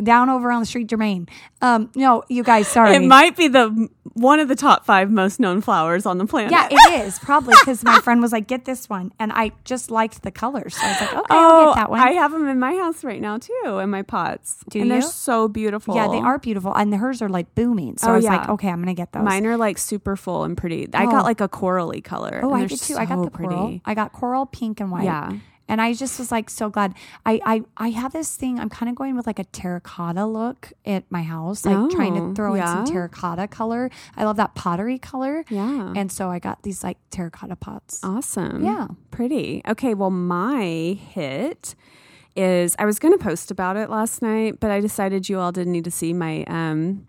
Down over on the street, Germain. Um, no, you guys, sorry. It might be the one of the top five most known flowers on the planet. yeah, it is probably because my friend was like, "Get this one," and I just liked the colors, so I was like, "Okay, I'll Oh, get that one." I have them in my house right now too, in my pots. Do and they're so beautiful. yeah, they are beautiful, and hers are like booming. So Oh, I was yeah. like, "Okay, I'm gonna get those." Mine are like super full and pretty. I Oh. got like a corally color. oh, I did too. I got so the coral. pretty. I got coral, pink, and white. Yeah. And I just was like so glad. I I, I have this thing. I'm kind of going with like a terracotta look at my house, like trying Oh, to throw in some terracotta color. I love that pottery color. Yeah. And so I got these like terracotta pots. Awesome. Yeah. Pretty. Okay. Well, my hit is I was going to post about it last night, but I decided you all didn't need to see my um,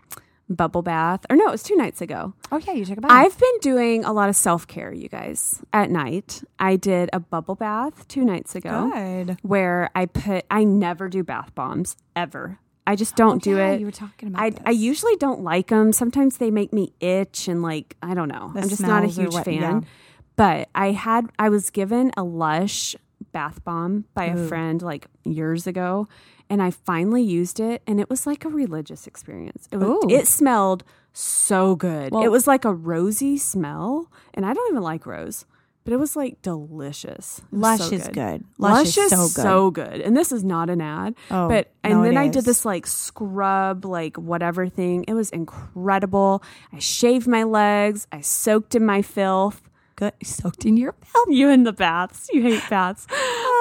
bubble bath. Or no, it was two nights ago. Oh yeah, you check it out. I've been doing a lot of self care, you guys, at night. I did a bubble bath two nights ago good. where I put, I never do bath bombs ever. I just don't do yeah, it. You were talking about. I, this. I usually don't like them. Sometimes they make me itch and like I don't know. The I'm just not a huge what- fan. yeah. But I had I was given a Lush bath bomb by a friend like years ago, and I finally used it, and it was like a religious experience. It was, it smelled so good. Well- it was like a rosy smell, and I don't even like rose. But it was like delicious. It was Lush so is good. Lush, is so good. so good. And this is not an ad. Oh, but and no, then I did this like scrub, like whatever thing. It was incredible. I shaved my legs. I soaked in my filth. Good. Soaked in your milk. You in the baths. You hate baths.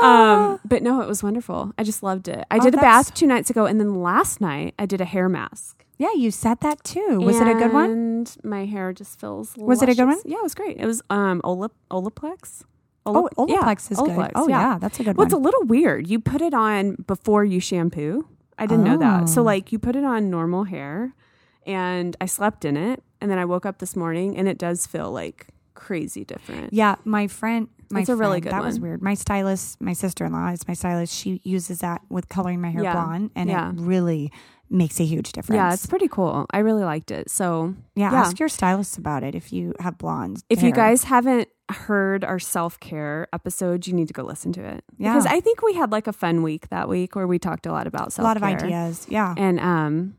um, but no, it was wonderful. I just loved it. I Oh, did a bath two nights ago, and then last night I did a hair mask. Yeah, you said that too. Was it a good one? And my hair just feels. Was it a good one? Yeah, it was great. It was um Olip Olaplex. Oh, Olap- yeah, Olaplex is good. Oh yeah. that's a good well, one. it's a little weird. You put it on before you shampoo. I didn't know that. So Oh. like you put it on normal hair and I slept in it and then I woke up this morning and it does feel like crazy different. Yeah, my friend. My It's a really friend- good That was weird. My stylist, my sister in law is my stylist. She uses that with coloring my hair Yeah. blonde, and Yeah. it really makes a huge difference. Yeah, it's pretty cool. I really liked it. So yeah, yeah. Ask your stylist about it if you have blonde. if you guys haven't heard our self care episode, you need to go listen to it. Yeah. Because I think we had like a fun week that week where we talked a lot about self care, a lot of ideas. Yeah. And um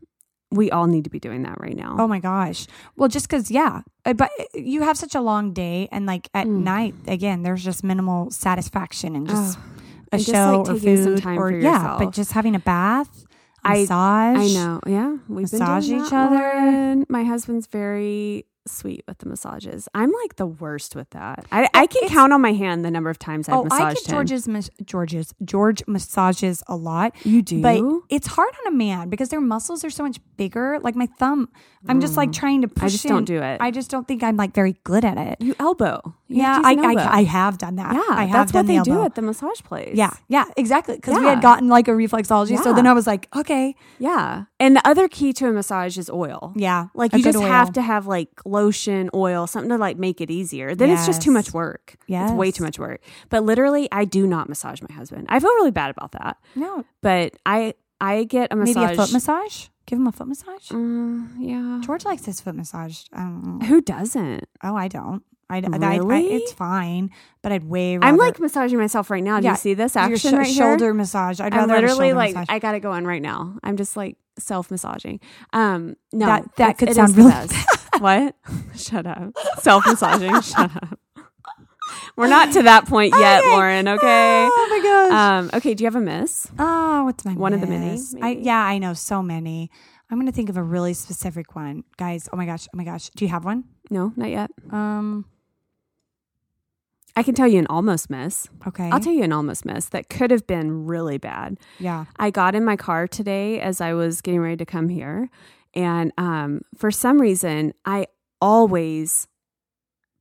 we all need to be doing that right now. Oh my gosh. Well, just because, yeah, Uh, but you have such a long day, and like at Mm. night, again, there's just minimal satisfaction and just a And just, show like, or food time or yeah, but just having a bath, massage. I know. Yeah. We've Massage been doing each other. Lauren. My husband's very sweet with the massages. I'm like the worst with that. I, I can it's- count on my hand the number of times I've Oh, I massaged get George's mas- George's George massages a lot. You do? But it's hard on a man because their muscles are so much bigger. Like my thumb, I'm just like trying to push. Mm. I just don't do it. I just don't think I'm like very good at it. you elbow. You yeah, I, elbow. I I have done that. yeah, I have that's what they the do at the massage place. Yeah, yeah, exactly. Because we had gotten like a reflexology, so then I was like, okay, Yeah. And the other key to a massage is oil. yeah, Like a you just oil. have to have like lotion, oil, something to like make it easier. Then it's just too much work. Yeah. It's way too much work. But literally, I do not massage my husband. I feel really bad about that. no, But I I get a massage. maybe a foot massage. Give him a foot massage. Mm, yeah. George likes his foot massage. I. Who doesn't? Oh, I don't. I, I- I- Really? it's fine, but I'd way. Rather, I'm like massaging myself right now. Do Yeah, you see this action sho- right here? shoulder massage. I'd I'm rather a literally like massage. I got it going right now. I'm just like self massaging. Um, no, That- that could sound really. what? Shut up. Self massaging. Shut up. We're not to that point yet, Okay. Lauren. Okay. Oh my gosh. Um, okay. Do you have a miss? oh, what's my one of the many. I, yeah, I know so many. I'm gonna think of a really specific one, guys. Oh my gosh. Oh my gosh. Do you have one? No, not yet. Um. I can tell you an almost miss. Okay. I'll tell you an almost miss that could have been really bad. yeah. I got in my car today as I was getting ready to come here. And um, for some reason, I always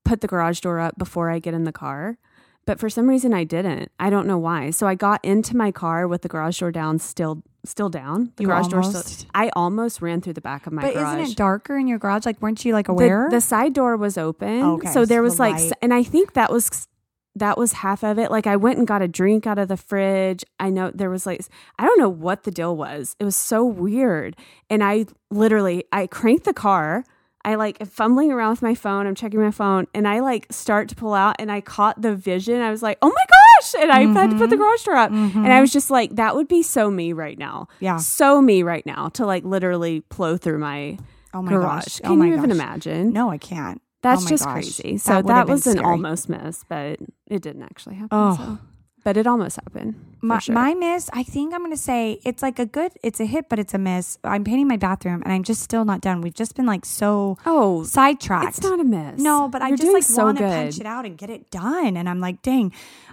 put the garage door up before I get in the car. But for some reason, I didn't. I don't know why. So I got into my car with the garage door down, still, still down. The You garage door. Still, I almost ran through the back of my But garage. isn't it darker in your garage? Like, weren't you like aware? the side door was open Okay, so there so was the like light. and i think that was that was half of it like i went and got a drink out of the fridge i know there was like i don't know what the deal was it was so weird and i literally i cranked the car I like fumbling around with my phone. I'm checking my phone and I like start to pull out and I caught the vision. I was like, oh my gosh. And I had to put the garage door up. And I was just like, that would be so me right now. Mm-hmm. Yeah. So me right now to like literally plow through my, oh my garage. gosh. Can oh my you even imagine? No, I can't. That's Oh just gosh. crazy. So that, been was an scary. almost miss, but it didn't actually happen. Oh. so. but it almost happened. My, sure. my miss, I think I'm going to say it's like a good, it's a hit, but it's a miss. I'm painting my bathroom and I'm just still not done. We've just been like so oh, sidetracked. it's not a miss. No, but I You're just like so want to punch it out and get it done. And I'm like, dang.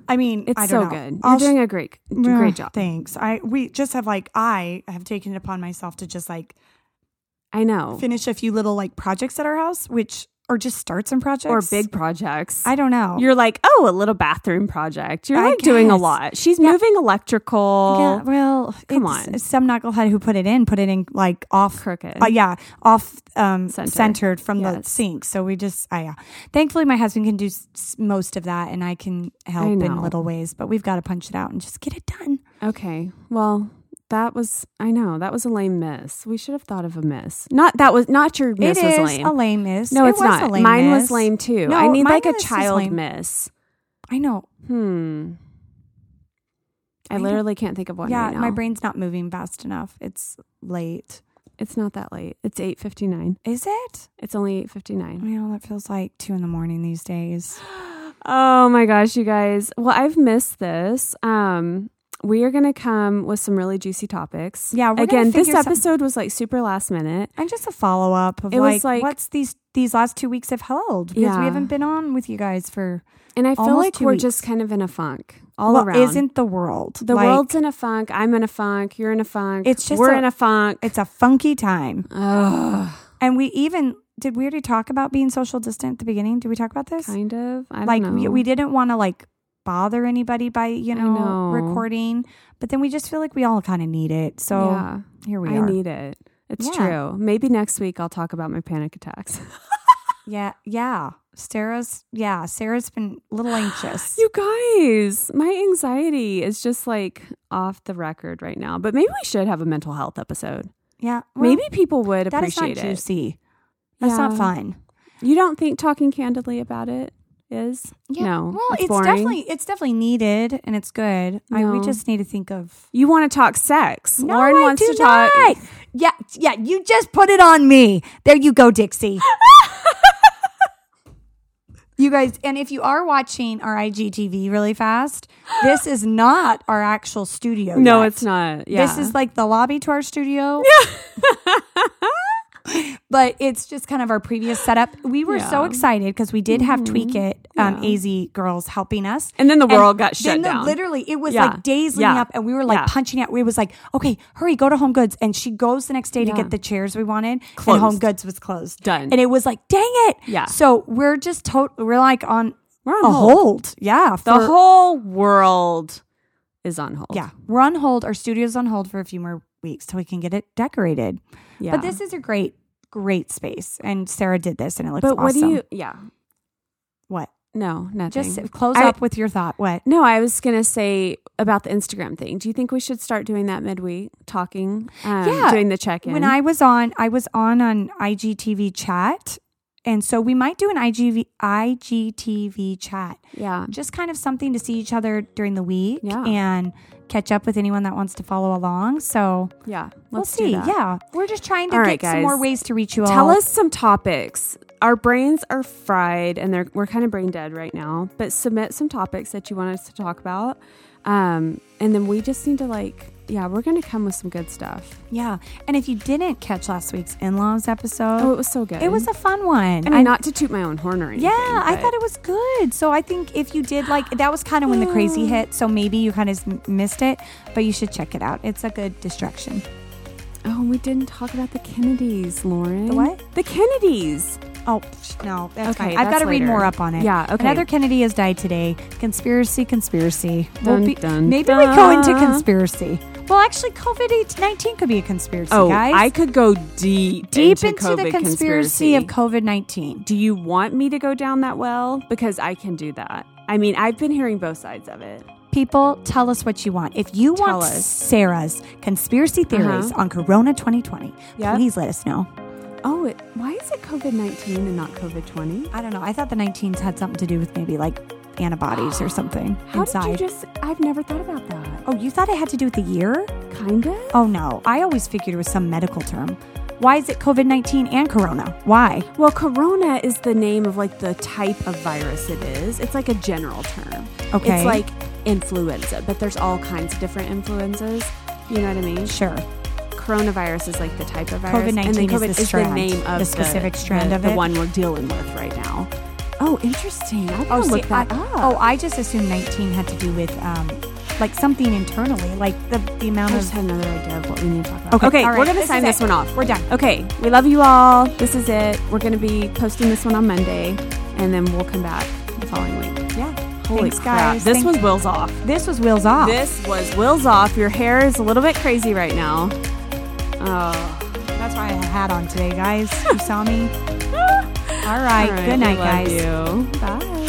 I mean, It's I so know. good. You're I'll sh- doing a great, great job. Thanks. I we just have like I have taken it upon myself to just like I know. finish a few little like projects at our house, which or just start some projects Or big projects. I don't know. You're like, oh, a little bathroom project. You're I like doing a lot. She's Yeah. moving electrical. yeah, well, Come it's- on. Some knucklehead who put it in, put it in like off Crooked. Uh, yeah, off um, Center. centered from the sink. So we just, uh, yeah. Thankfully, my husband can do s- most of that, and I can help in little ways. But we've got to punch it out and just get it done. Okay. Well, that was I know that was a lame miss. We should have thought of a miss. Not that was not your miss it was is lame. a lame miss. no, It it's was not. A lame Mine miss. was lame too. No, I need like a child miss. I know. Hmm. I, I literally can't think of one yeah, right now. my brain's not moving fast enough. It's late. It's not that late. It's eight fifty nine. Is it? It's only eight fifty nine. Well, that feels like two in the morning these days. Oh my gosh, you guys. Well, I've missed this. Um, we are going to come with some really juicy topics. Yeah, we're Again, this some- episode was like super last minute. And just a follow up of It was like, like- what's these these last two weeks have held because Yeah. we haven't been on with you guys for And I feel like we're weeks. just kind of in a funk all well, around. isn't the world the Like, world's in a funk. I'm in a funk. You're in a funk. It's just we're a- in a funk. It's a funky time, Ugh, and we even did we already talk about being social distant at the beginning? Did we talk about this? kind of. I don't like know. we, we didn't want to like bother anybody by you know, know. recording, but then we just feel like we all kind of need it. So yeah, here we I are. I need it. It's Yeah. true. Maybe next week I'll talk about my panic attacks. yeah, yeah. Sarah's yeah. Sarah's been a little anxious. You guys, my anxiety is just like off the record right now. But maybe we should have a mental health episode. yeah, well, maybe people would that is not appreciate it. juicy. That's Yeah. not fun. You don't think talking candidly about it is? Yeah. No, Well, it's boring. definitely it's definitely needed and it's good. I, we just need to think of You want to talk sex. No, Lauren I wants to talk. Yeah, yeah, you just put it on me. There you go, Dixie. you guys, and if you are watching our IGTV really fast, this is not our actual studio. No, yet. it's not. Yeah. This is like the lobby to our studio. but it's just kind of our previous setup. We were so excited because we did have Mhm. Tweak It um, Yeah. AZ girls helping us. and then the And world got shut then the- down. literally, it was Yeah. like days leading Yeah. up, and we were like Yeah. punching out. We was like, okay, hurry, go to Home Goods, and she goes the next day to get the chairs we wanted, Closed. and Home Goods was closed. Done. and it was like, dang it. Yeah. So we're just total. We're like on We're on a hold. hold. Yeah. The whole world is on hold. Yeah, we're on hold. Our studio's on hold for a few more weeks till we can get it decorated. Yeah. But this is a great, great space, and Sarah did this, and it looks But awesome. what do you? Yeah. What? No, nothing. Just close I- up with your thought. What? No, I was gonna say about the Instagram thing. Do you think we should start doing that midweek, talking, um, Yeah. doing the check in? When I was on, I was on an IGTV chat, and so we might do an IGV, IGTV chat. yeah, Just kind of something to see each other during the week Yeah. and catch up with anyone that wants to follow along. So yeah, we'll see. that. Yeah, we're just trying to All get right, some more ways to reach you all. Tell us some topics. Our brains are fried and they're we're kind of brain dead right now. But submit some topics that you want us to talk about, um, and then we just need to like, yeah, we're gonna come with some good stuff. Yeah, and if you didn't catch last week's in-laws episode, Oh, it was so good. it was a fun one. I mean, not to toot my own horn or anything. Yeah, I thought it was good. So I think if you did like that was kind of when the crazy hit. So maybe you kind of missed it, but you should check it out. It's a good distraction. Oh, we didn't talk about the Kennedys, Lauren. The what? The Kennedys. Oh no, that's Okay, fine. I've got to read more up on it. Yeah, okay. Another Kennedy has died today. Conspiracy, conspiracy. We'll be- dun, maybe we go into conspiracy. Well, actually, COVID nineteen could be a conspiracy, Oh, guys. I could go deep, deep into, into, COVID the conspiracy, of COVID nineteen. Do you want me to go down that well? Because I can do that. I mean, I've been hearing both sides of it. People, tell us what you want. If you Tell want us. Sarah's conspiracy theories Uh-huh. on Corona 2020, Yep. please let us know. Oh, it, why is it COVID 19 and not COVID 20? I don't know. I thought the 19s had something to do with maybe like antibodies or something How inside. did you just, I've never thought about that. oh, you thought it had to do with the year? Kind of? Oh, no. I always figured it was some medical term. Why is it COVID 19 and Corona? Why? Well, corona is the name of like the type of virus it is. It's like a general term. Okay. It's like influenza, but there's all kinds of different influenzas. You know what I mean? Sure. Coronavirus is like the type of virus. COVID-19 and then is COVID the strand, name of the specific strand the, of the one we're dealing with right now. Oh, interesting. I Oh, see, look that I, up. oh, I just assumed 19 had to do with um, like something internally, like the, the amount I of. just had another idea of what we need to talk about. Okay, Okay, all right, we're gonna this sign is this it. one off. We're done. Okay, we love you all. This is it. We're gonna be posting this one on Monday, and then we'll come back the following week. Yeah. Holy Thanks, crap. guys. This Thank- was Will's off. This was Will's Off. This was Will's off. Your hair is a little bit crazy right now. Oh. That's why I had a hat on today, guys. You saw me. All right. All right, Good night, guys. you. Bye.